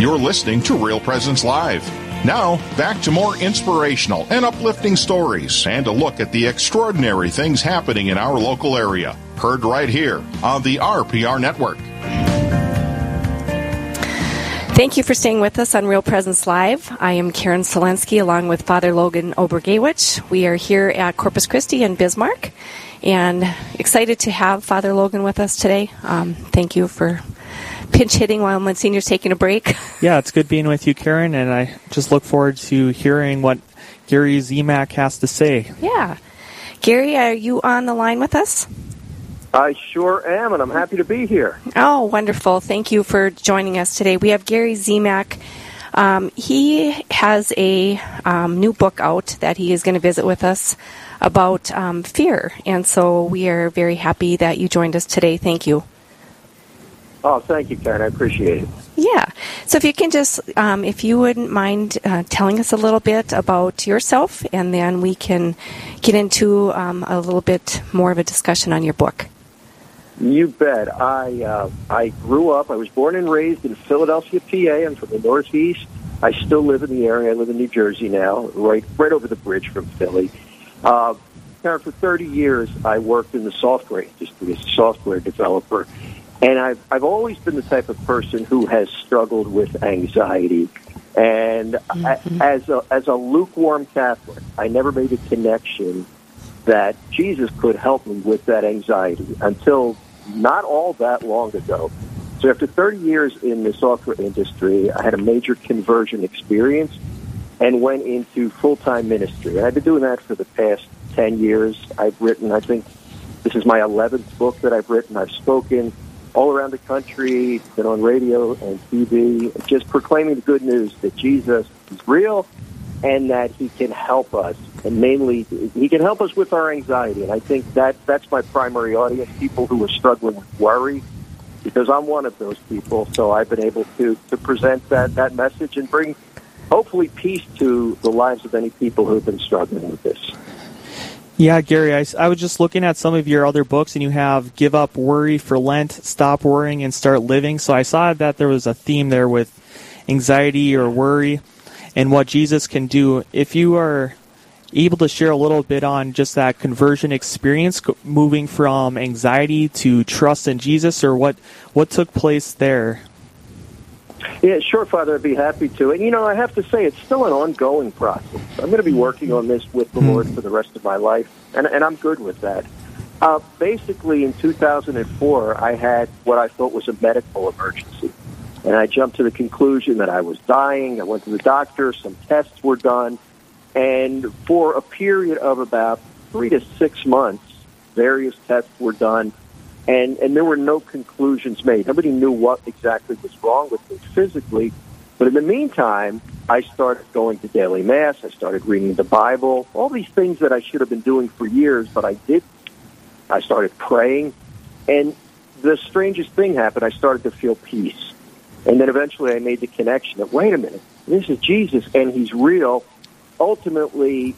You're listening to Real Presence Live. Now, back to more inspirational and uplifting stories and a look at the extraordinary things happening in our local area. Heard right here on the RPR Network. Thank you for staying with us on Real Presence Live. I am Karen Selensky along with Father Logan Obergewich. We are here at Corpus Christi in Bismarck and excited to have Father Logan with us today. Um, thank you for pinch hitting while Monsignor's taking a break. Yeah, it's good being with you, Karen, and I just look forward to hearing what Gary Zimak has to say. Yeah. Gary, are you on the line with us? I sure am, and I'm happy to be here. Oh, wonderful. Thank you for joining us today. We have Gary Zimak. Um, he has a um, new book out that he is going to visit with us about um, fear. And so we are very happy that you joined us today. Thank you. Oh, thank you, Karen. I appreciate it. Yeah. So if you can just, um, if you wouldn't mind uh, telling us a little bit about yourself, and then we can get into um, a little bit more of a discussion on your book. You bet. I uh, I grew up. I was born and raised in Philadelphia, PA. I'm from the Northeast. I still live in the area. I live in New Jersey now, right right over the bridge from Philly. Uh, Karen, for 30 years, I worked in the software industry as a software developer. And I've, I've always been the type of person who has struggled with anxiety. And mm-hmm. I, as, a, as a lukewarm Catholic, I never made a connection that Jesus could help me with that anxiety until not all that long ago. So after 30 years in the software industry, I had a major conversion experience and went into full-time ministry. And I've been doing that for the past 10 years. I've written, I think this is my 11th book that I've written. I've spoken all around the country, been on radio and TV, just proclaiming the good news that Jesus is real and that he can help us. And mainly, he can help us with our anxiety. And I think that that's my primary audience, people who are struggling with worry, because I'm one of those people. So I've been able to, to present that, that message and bring, hopefully, peace to the lives of any people who have been struggling with this. Yeah, Gary, I, I was just looking at some of your other books, and you have Give Up Worry for Lent, Stop Worrying, and Start Living. So I saw that there was a theme there with anxiety or worry and what Jesus can do. If you are able to share a little bit on just that conversion experience, moving from anxiety to trust in Jesus, or what, what took place there? Yeah, sure, Father. I'd be happy to. And you know, I have to say, it's still an ongoing process. I'm going to be working on this with the Lord for the rest of my life, and, and I'm good with that. Uh, basically, in 2004, I had what I thought was a medical emergency. And I jumped to the conclusion that I was dying. I went to the doctor, some tests were done, and for a period of about three to six months, various tests were done and and there were no conclusions made. Nobody knew what exactly was wrong with me physically. But in the meantime, I started going to daily mass. I started reading the Bible. All these things that I should have been doing for years, but I did. I started praying, and the strangest thing happened. I started to feel peace, and then eventually I made the connection that wait a minute, this is Jesus, and He's real. Ultimately,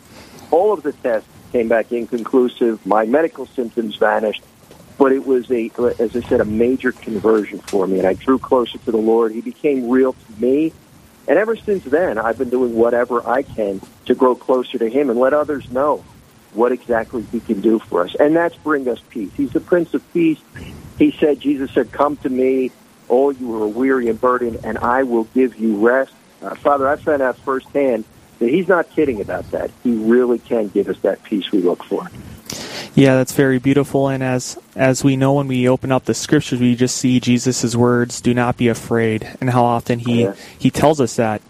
all of the tests came back inconclusive. My medical symptoms vanished but it was a, as I said, a major conversion for me, and I drew closer to the Lord. He became real to me, and ever since then, I've been doing whatever I can to grow closer to Him and let others know what exactly He can do for us, and that's bring us peace. He's the Prince of Peace. He said, Jesus said, "Come to me, all you who are weary and burdened, and I will give you rest." Uh, Father, I've found out firsthand that He's not kidding about that. He really can give us that peace we look for. Yeah, that's very beautiful. And as as we know when we open up the scriptures, we just see Jesus' words, "Do not be afraid," and how often he yeah. he tells us that.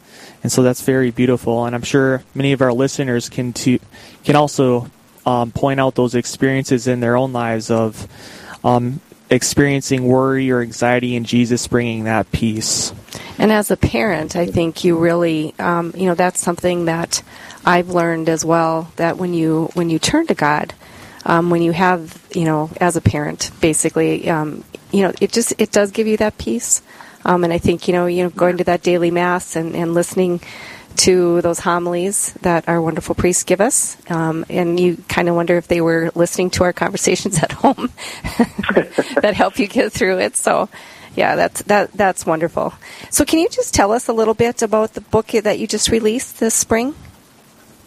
And so that's very beautiful. And I'm sure many of our listeners can to can also um, point out those experiences in their own lives of um, experiencing worry or anxiety, and Jesus bringing that peace. And as a parent, I think you really, um, you know, that's something that I've learned as well. That when you when you turn to God um, when you have, you know, as a parent, basically, um, you know, it just it does give you that peace. Um, and I think you know, you know, going to that daily mass and, and listening to those homilies that our wonderful priests give us, um, and you kind of wonder if they were listening to our conversations at home that help you get through it. So, Yeah, that's that that's wonderful. So, can you just tell us a little bit about the book that you just released this spring?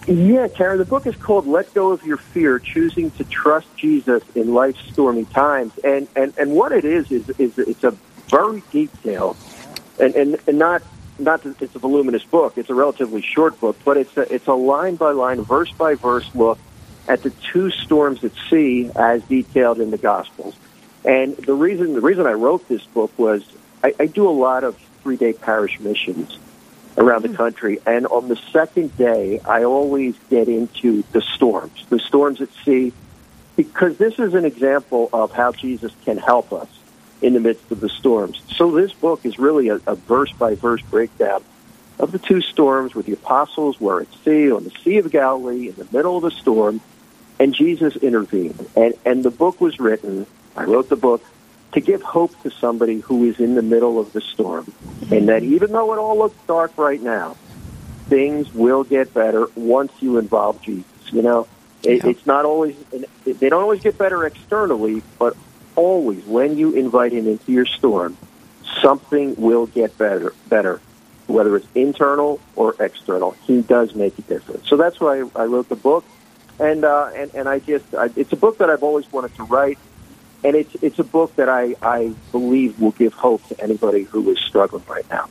Yeah, Karen, the book is called Let Go of Your Fear, Choosing to Trust Jesus in Life's Stormy Times. And, and, and what it is, is, is it's a very detailed and, and, and not, not that it's a voluminous book. It's a relatively short book, but it's a, it's a line by line, verse by verse look at the two storms at sea as detailed in the Gospels. And the reason, the reason I wrote this book was I, I do a lot of three day parish missions around the hmm. country. And on the second day, I always get into the storms, the storms at sea, because this is an example of how Jesus can help us in the midst of the storms. So this book is really a, a verse by verse breakdown of the two storms where the apostles were at sea on the Sea of Galilee in the middle of a storm, and Jesus intervened. And, and the book was written, I wrote the book to give hope to somebody who is in the middle of the storm. And that even though it all looks dark right now, things will get better once you involve Jesus. You know, it, yeah. it's not always, they don't always get better externally, but always when you invite him into your storm, something will get better, better, whether it's internal or external. He does make a difference. So that's why I wrote the book. And, uh, and, and I just, I, it's a book that I've always wanted to write and it's it's a book that I, I believe will give hope to anybody who is struggling right now.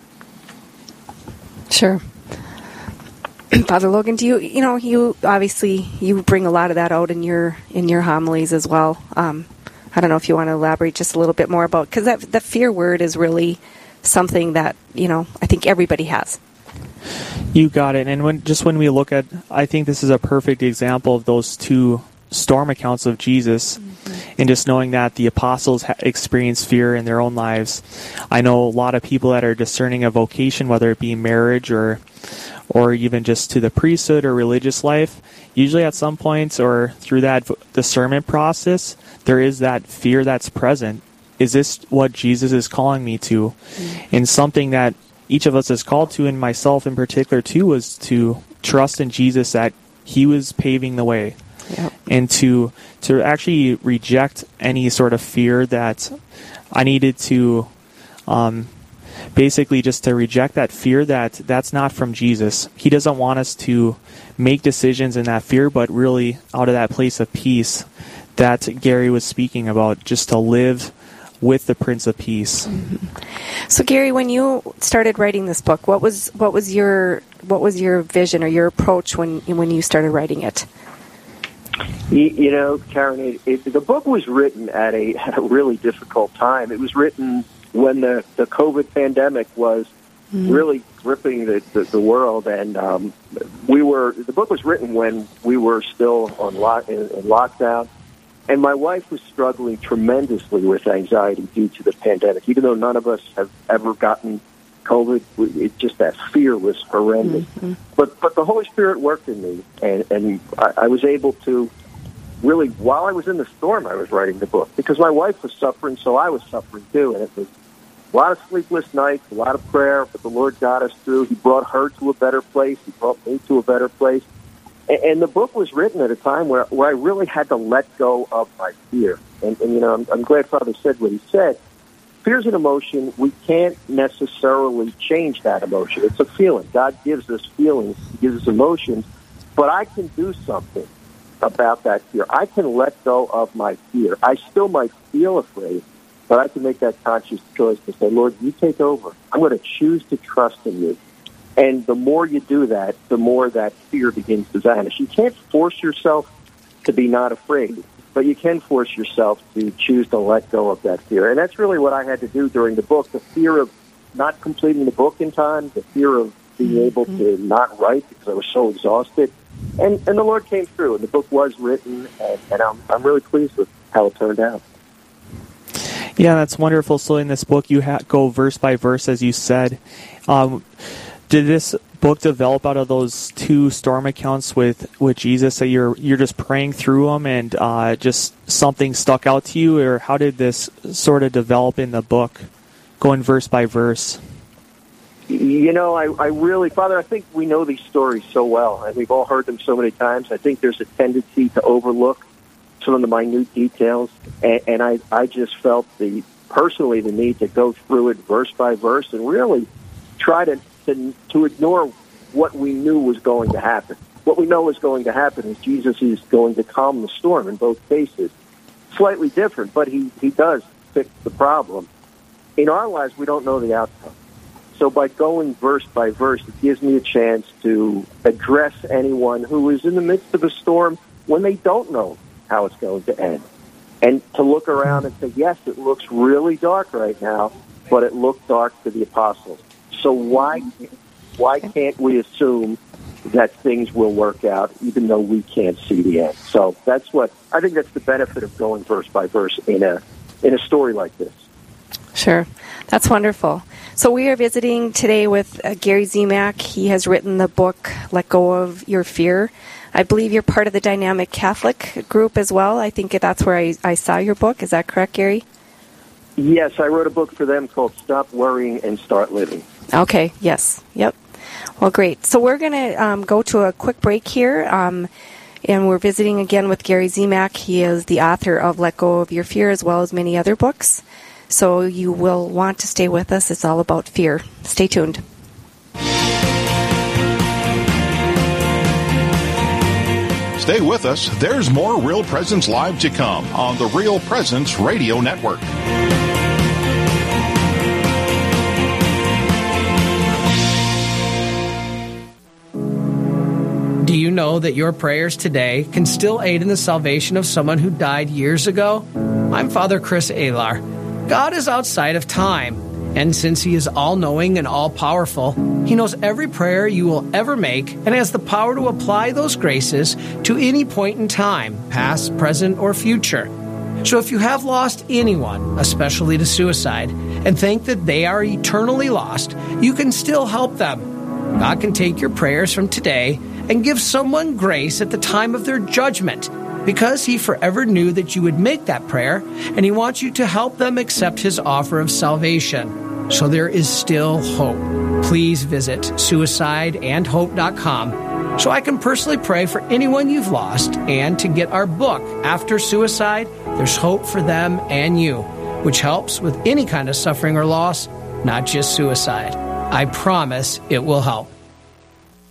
Sure. Father Logan, do you you know you obviously you bring a lot of that out in your in your homilies as well. Um, I don't know if you want to elaborate just a little bit more about because that the fear word is really something that you know I think everybody has. You got it. And when just when we look at, I think this is a perfect example of those two storm accounts of Jesus. Mm-hmm and just knowing that the apostles ha- experienced fear in their own lives. I know a lot of people that are discerning a vocation, whether it be marriage or or even just to the priesthood or religious life. Usually, at some points or through that discernment process, there is that fear that's present. Is this what Jesus is calling me to? Mm-hmm. And something that each of us is called to, and myself in particular too, was to trust in Jesus that He was paving the way. And to to actually reject any sort of fear that I needed to um, basically just to reject that fear that that's not from Jesus. He doesn't want us to make decisions in that fear, but really out of that place of peace that Gary was speaking about, just to live with the Prince of Peace. Mm-hmm. So, Gary, when you started writing this book, what was what was your what was your vision or your approach when when you started writing it? You, you know, Karen, it, it, the book was written at a at a really difficult time. It was written when the the COVID pandemic was mm. really gripping the, the, the world, and um, we were. The book was written when we were still on lock in, in lockdown, and my wife was struggling tremendously with anxiety due to the pandemic. Even though none of us have ever gotten COVID, it just that fear was horrendous. Mm-hmm. But but the Holy Spirit worked in me, and and I, I was able to really while I was in the storm, I was writing the book because my wife was suffering, so I was suffering too, and it was a lot of sleepless nights, a lot of prayer, but the Lord got us through. He brought her to a better place. He brought me to a better place. And, and the book was written at a time where, where I really had to let go of my fear. And, and you know, I'm, I'm glad Father said what he said fear's an emotion. We can't necessarily change that emotion. It's a feeling. God gives us feelings, He gives us emotions, but I can do something about that fear. I can let go of my fear. I still might feel afraid, but I can make that conscious choice to say, Lord, you take over. I'm going to choose to trust in you. And the more you do that, the more that fear begins to vanish. You can't force yourself to be not afraid but you can force yourself to choose to let go of that fear. And that's really what I had to do during the book. The fear of not completing the book in time, the fear of being mm-hmm. able to not write because I was so exhausted. And, and the Lord came through, and the book was written, and, and I'm, I'm really pleased with how it turned out. Yeah, that's wonderful. So in this book, you ha- go verse by verse, as you said. Um, did this book develop out of those two storm accounts with with Jesus that you're you're just praying through them and uh, just something stuck out to you, or how did this sort of develop in the book, going verse by verse? You know, I, I really, Father, I think we know these stories so well, and we've all heard them so many times. I think there's a tendency to overlook some of the minute details, and, and I, I just felt the personally the need to go through it verse by verse and really try to, to, to ignore what we knew was going to happen. What we know is going to happen is Jesus is going to calm the storm in both cases. Slightly different, but he, he does fix the problem. In our lives, we don't know the outcome. So by going verse by verse, it gives me a chance to address anyone who is in the midst of a storm when they don't know how it's going to end. And to look around and say, yes, it looks really dark right now, but it looked dark to the apostles. So why, why can't we assume that things will work out even though we can't see the end? So that's what, I think that's the benefit of going verse by verse in a, in a story like this. Sure. That's wonderful. So we are visiting today with uh, Gary Zimak. He has written the book Let Go of Your Fear. I believe you're part of the Dynamic Catholic group as well. I think that's where I, I saw your book. Is that correct, Gary? Yes, I wrote a book for them called Stop Worrying and Start Living. Okay, yes. Yep. Well, great. So we're going to um, go to a quick break here. Um, and we're visiting again with Gary Zimak. He is the author of Let Go of Your Fear as well as many other books. So you will want to stay with us. It's all about fear. Stay tuned. Stay with us. There's more Real Presence Live to come on the Real Presence Radio Network. Know that your prayers today can still aid in the salvation of someone who died years ago? I'm Father Chris Alar. God is outside of time. And since He is all knowing and all powerful, He knows every prayer you will ever make and has the power to apply those graces to any point in time, past, present, or future. So if you have lost anyone, especially to suicide, and think that they are eternally lost, you can still help them. God can take your prayers from today and give someone grace at the time of their judgment because he forever knew that you would make that prayer and he wants you to help them accept his offer of salvation. So there is still hope. Please visit suicideandhope.com so I can personally pray for anyone you've lost and to get our book, After Suicide, There's Hope for Them and You, which helps with any kind of suffering or loss, not just suicide. I promise it will help.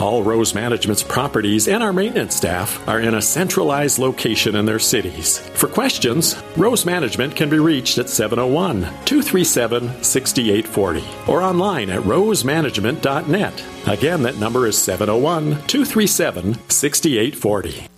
All Rose Management's properties and our maintenance staff are in a centralized location in their cities. For questions, Rose Management can be reached at 701 237 6840 or online at rosemanagement.net. Again, that number is 701 237 6840.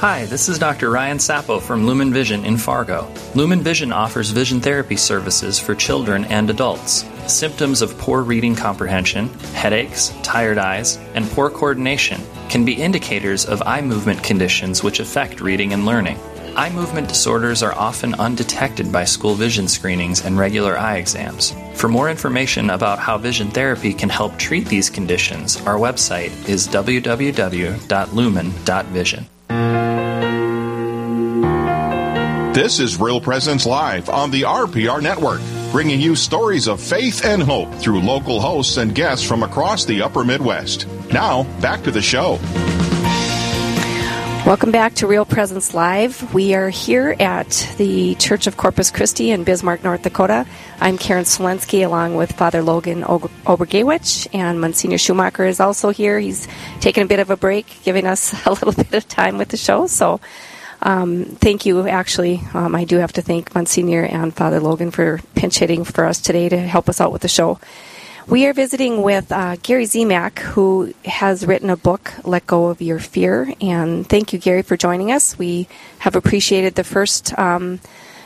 Hi, this is Dr. Ryan Sappo from Lumen Vision in Fargo. Lumen Vision offers vision therapy services for children and adults. Symptoms of poor reading comprehension, headaches, tired eyes, and poor coordination can be indicators of eye movement conditions which affect reading and learning. Eye movement disorders are often undetected by school vision screenings and regular eye exams. For more information about how vision therapy can help treat these conditions, our website is www.lumen.vision. This is Real Presence Live on the RPR Network, bringing you stories of faith and hope through local hosts and guests from across the upper Midwest. Now, back to the show. Welcome back to Real Presence Live. We are here at the Church of Corpus Christi in Bismarck, North Dakota. I'm Karen Smolensky along with Father Logan Obergewich, and Monsignor Schumacher is also here. He's taking a bit of a break, giving us a little bit of time with the show. So um, thank you, actually. Um, I do have to thank Monsignor and Father Logan for pinch hitting for us today to help us out with the show. We are visiting with uh, Gary Zimak, who has written a book, Let Go of Your Fear. And thank you, Gary, for joining us. We have appreciated the first um,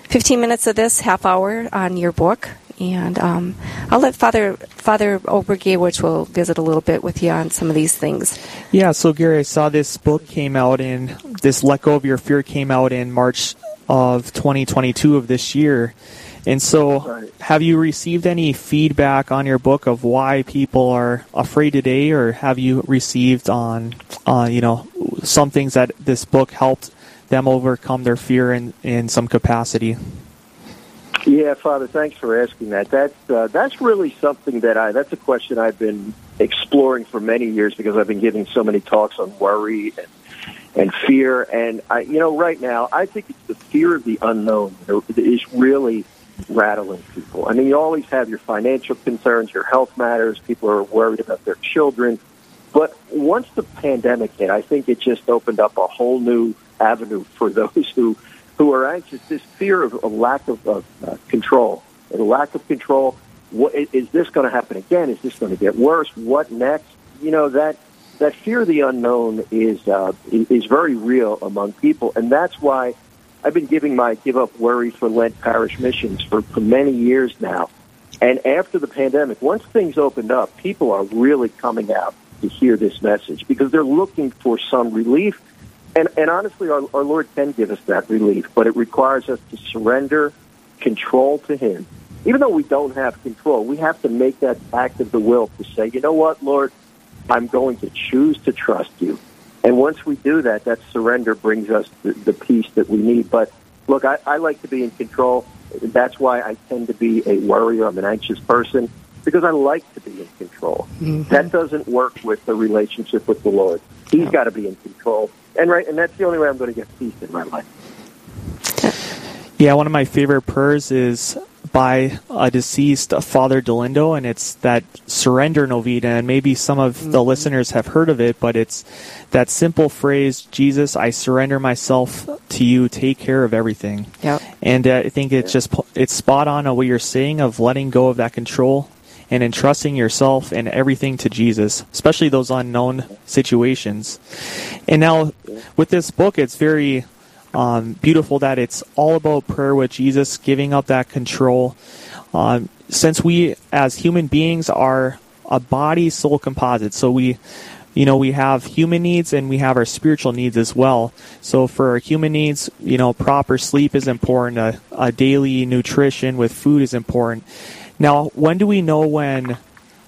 15 minutes of this half hour on your book. And um, I'll let Father Father Obergewich will visit a little bit with you on some of these things. Yeah, so Gary, I saw this book came out in this Let Go of Your Fear came out in March of 2022 of this year. And so, right. have you received any feedback on your book of why people are afraid today, or have you received on, uh, you know, some things that this book helped them overcome their fear in, in some capacity? Yeah, Father, thanks for asking that. That's uh, that's really something that I. That's a question I've been exploring for many years because I've been giving so many talks on worry and and fear. And I, you know, right now, I think it's the fear of the unknown that is really rattling people. I mean, you always have your financial concerns, your health matters. People are worried about their children. But once the pandemic hit, I think it just opened up a whole new avenue for those who who are anxious. This fear of a lack of, of uh, control, a lack of control. What, is this going to happen again? Is this going to get worse? What next? You know that that fear of the unknown is uh, is very real among people, and that's why I've been giving my Give Up Worry for Lent parish missions for, for many years now. And after the pandemic, once things opened up, people are really coming out to hear this message because they're looking for some relief and, and honestly, our, our Lord can give us that relief, but it requires us to surrender control to Him. Even though we don't have control, we have to make that act of the will to say, you know what, Lord, I'm going to choose to trust you. And once we do that, that surrender brings us the, the peace that we need. But look, I, I like to be in control. That's why I tend to be a worrier. I'm an anxious person because I like to be in control. Mm-hmm. That doesn't work with the relationship with the Lord. He's got to be in control and right, and that's the only way I'm going to get peace in my life. Yeah, one of my favorite prayers is by a deceased Father Dolindo, and it's that surrender novena. And maybe some of the mm-hmm. listeners have heard of it, but it's that simple phrase, "Jesus, I surrender myself to you. Take care of everything." Yeah. And uh, I think it's just it's spot on on what you're saying of letting go of that control and entrusting yourself and everything to Jesus, especially those unknown situations. And now, with this book, it's very um, beautiful that it's all about prayer with Jesus, giving up that control. Um, since we, as human beings, are a body soul composite, so we you know, we have human needs and we have our spiritual needs as well. So for our human needs, you know, proper sleep is important. A, a daily nutrition with food is important. Now, when do we know when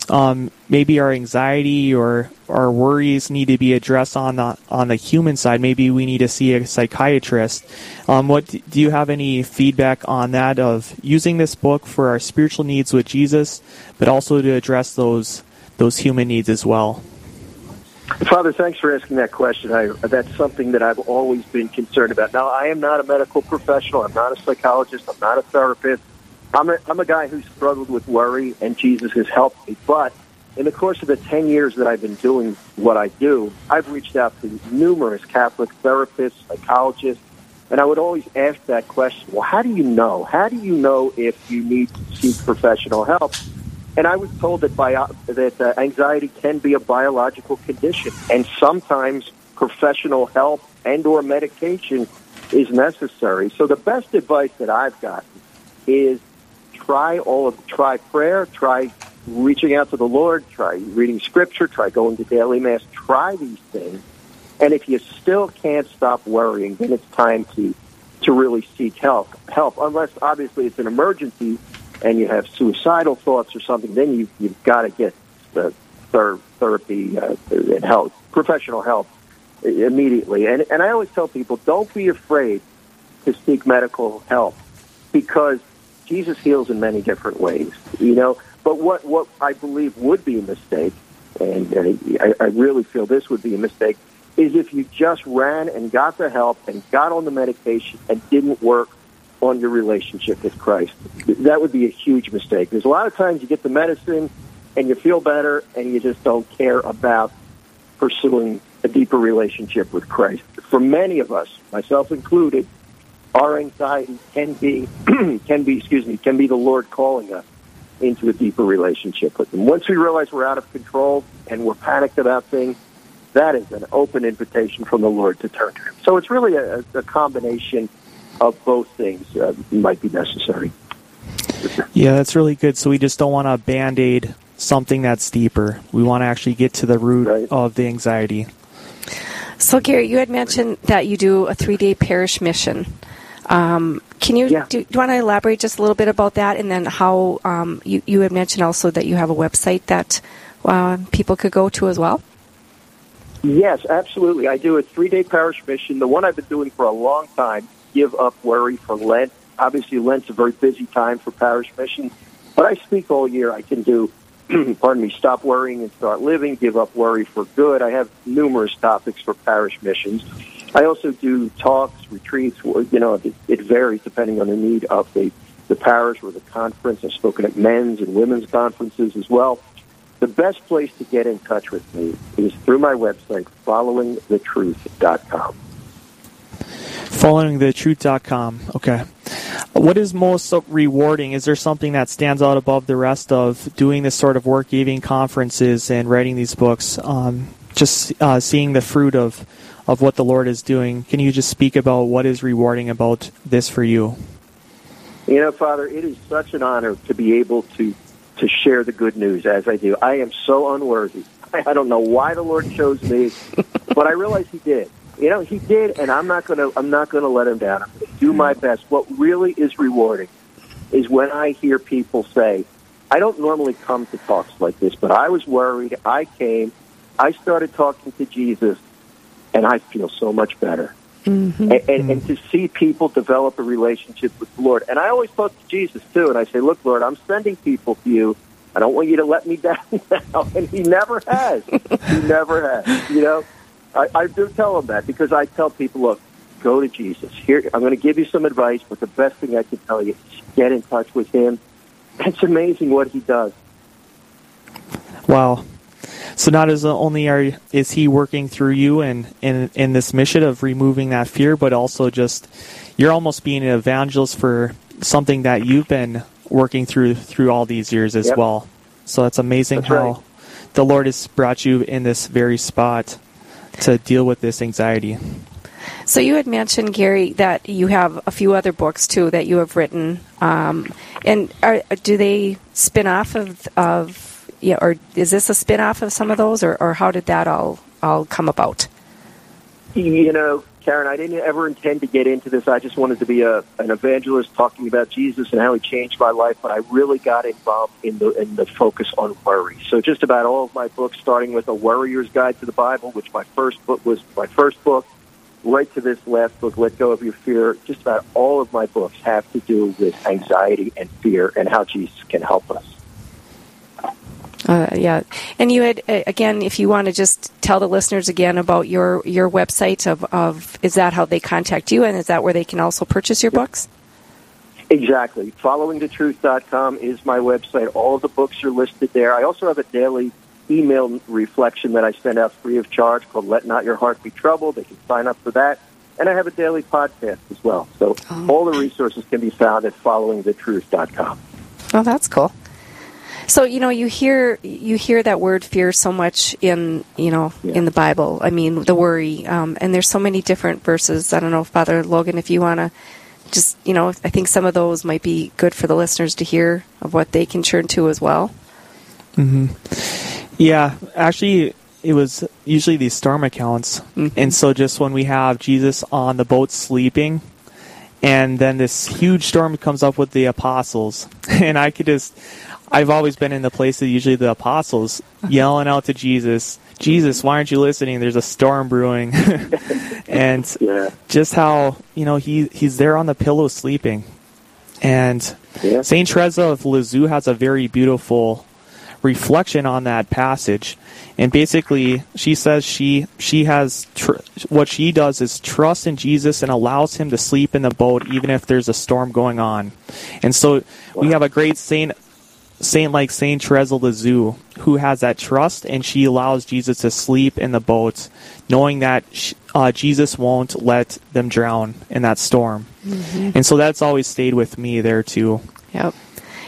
um, maybe our anxiety or our worries need to be addressed on the on the human side? Maybe we need to see a psychiatrist. Um, what do you have any feedback on that of using this book for our spiritual needs with Jesus, but also to address those those human needs as well? Father, thanks for asking that question. I, that's something that I've always been concerned about. Now, I am not a medical professional. I'm not a psychologist. I'm not a therapist. I'm a, I'm a guy who struggled with worry, and Jesus has helped me. But in the course of the 10 years that I've been doing what I do, I've reached out to numerous Catholic therapists, psychologists, and I would always ask that question, well, how do you know? How do you know if you need to seek professional help? And I was told that, bio, that uh, anxiety can be a biological condition, and sometimes professional help and or medication is necessary. So the best advice that I've gotten is try all of try prayer, try reaching out to the Lord, try reading scripture, try going to daily mass, try these things. And if you still can't stop worrying, then it's time to to really seek help. Help, unless obviously it's an emergency and you have suicidal thoughts or something, then you you've got to get the ther- therapy uh, and help, professional help immediately. And and I always tell people, don't be afraid to seek medical help because Jesus heals in many different ways, you know. But what what I believe would be a mistake, and, and I, I really feel this would be a mistake, is if you just ran and got the help and got on the medication and didn't work on your relationship with Christ. That would be a huge mistake. There's a lot of times you get the medicine and you feel better and you just don't care about pursuing a deeper relationship with Christ. For many of us, myself included, our anxiety can be can be excuse me can be the Lord calling us into a deeper relationship with Him. Once we realize we're out of control and we're panicked about things, that is an open invitation from the Lord to turn to Him. So it's really a, a combination of both things uh, might be necessary. Yeah, that's really good. So we just don't want to band aid something that's deeper. We want to actually get to the root right. of the anxiety. So, Gary, you had mentioned that you do a three day parish mission. Um, can you yeah. do, do, you want to elaborate just a little bit about that, and then how um, you you had mentioned also that you have a website that uh, people could go to as well? Yes, absolutely. I do a three day parish mission. The one I've been doing for a long time. Give up worry for Lent. obviously, Lent's a very busy time for parish missions, but I speak all year. I can do, pardon me, stop worrying and start living, give up worry for good. I have numerous topics for parish missions. I also do talks, retreats. You know, it, it varies depending on the need of the, the parish or the conference. I've spoken at men's and women's conferences as well. The best place to get in touch with me is through my website, followingthetruth.com. Followingthetruth.com. Okay. What is most rewarding? Is there something that stands out above the rest of doing this sort of work, giving conferences and writing these books? Um, just uh, seeing the fruit of of what the Lord is doing. Can you just speak about what is rewarding about this for you? You know, Father, it is such an honor to be able to to share the good news as I do. I am so unworthy. I don't know why the Lord chose me, but I realize He did. You know, He did, and I'm not gonna I'm not gonna let Him down. I'm gonna do my best. What really is rewarding is when I hear people say, "I don't normally come to talks like this, but I was worried. I came. I started talking to Jesus, and I feel so much better." Mm-hmm. And, and, and to see people develop a relationship with the Lord. And I always talk to Jesus too, and I say, "Look, Lord, I'm sending people to you. I don't want you to let me down now." And He never has. he never has. You know, I, I do tell them that because I tell people, "Look, go to Jesus. Here, I'm going to give you some advice, but the best thing I can tell you is get in touch with Him. It's amazing what He does." Wow. So not as uh, only are is he working through you and in in this mission of removing that fear, but also just you're almost being an evangelist for something that you've been working through through all these years as Yep. well. So that's amazing That's how right. the Lord has brought you in this very spot to deal with this anxiety. So you had mentioned Gary that you have a few other books too that you have written, um, and are, do they spin off of of yeah, or is this a spin off of some of those, or, or how did that all all come about? You know, Karen, I didn't ever intend to get into this. I just wanted to be a, an evangelist talking about Jesus and how he changed my life. But I really got involved in the in the focus on worry. So just about all of my books, starting with a Worrier's Guide to the Bible, which my first book was my first book, right to this last book, Let Go of Your Fear. Just about all of my books have to do with anxiety and fear and how Jesus can help us. Uh, yeah, and you had uh, again, if you want to just tell the listeners again about your your website of, of is that how they contact you, and is that where they can also purchase your books? Exactly. Followingthetruth.com is my website. All of the books are listed there. I also have a daily email reflection that I send out free of charge called Let Not Your Heart Be Troubled. They can sign up for that. And I have a daily podcast as well. So all the resources can be found at followingthetruth.com. Oh, that's cool. So you know, you hear you hear that word fear so much in you know Yeah. in the Bible. I mean, the worry, um, and there's so many different verses. I don't know, Father Logan, if you want to just you know, I think some of those might be good for the listeners to hear of what they can turn to as well. Hmm. Yeah, actually, it was usually these storm accounts. And so, just when we have Jesus on the boat sleeping, and then this huge storm comes up with the apostles, and I could just, I've always been in the place of usually the apostles yelling out to Jesus, Jesus, why aren't you listening? There's a storm brewing. and Yeah. just how, you know, he, he's there on the pillow sleeping. And Yeah. Saint Teresa of Lisieux has a very beautiful reflection on that passage, and basically she says she she has tr- what she does is trust in Jesus and allows him to sleep in the boat even if there's a storm going on, and so we have a great saint. Saint like Saint Teresa of Lisieux, who has that trust, and she allows Jesus to sleep in the boat, knowing that sh uh, Jesus won't let them drown in that storm. And so that's always stayed with me there too. Yep.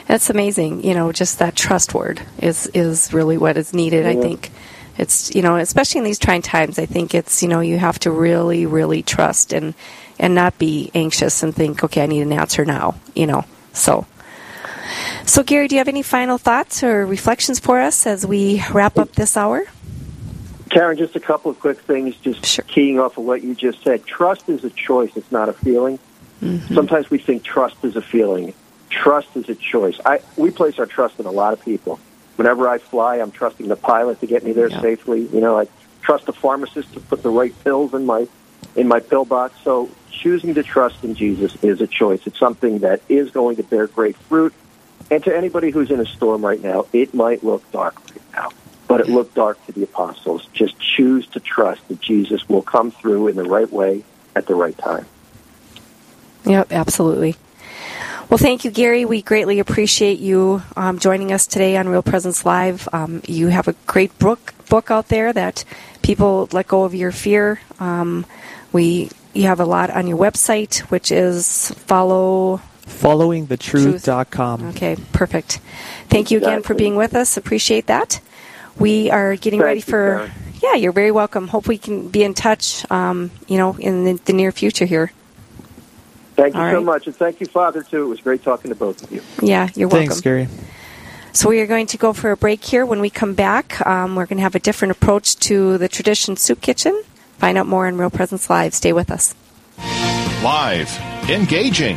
That's amazing. You know, just that trust word is is really what is needed. I think it's you know, especially in these trying times. I think it's you know you have to really, really trust and and not be anxious and think, okay, I need an answer now. You know, so. So, Gary, do you have any final thoughts or reflections for us as we wrap up this hour? Karen, just a couple of quick things, just Sure. keying off of what you just said. Trust is a choice, it's not a feeling. Mm-hmm. Sometimes we think trust is a feeling. Trust is a choice. I, we place our trust in a lot of people. Whenever I fly, I'm trusting the pilot to get me there Yeah. safely. You know, I trust the pharmacist to put the right pills in my in my pillbox. So choosing to trust in Jesus is a choice. It's something that is going to bear great fruit. And to anybody who's in a storm right now, it might look dark right now, but it looked dark to the apostles. Just choose to trust that Jesus will come through in the right way at the right time. Yep, absolutely. Well, thank you, Gary. We greatly appreciate you um, joining us today on Real Presence Live. Um, you have a great book book out there that people let go of your fear. Um, we you have a lot on your website, which is follow followingthetruth.com. Okay, perfect. Thank you again for being with us. Appreciate that. We are getting Thank ready for. Karen. Yeah, you're very welcome. Hope we can be in touch. Um, you know, in the, the near future here. Thank you All so right. much. And thank you, Father, too. It was great talking to both of you. Yeah, you're welcome. Thanks, Gary. So we are going to go for a break here. When we come back, um, we're going to have a different approach to the tradition soup kitchen. Find out more on Real Presence Live. Stay with us. Live, engaging,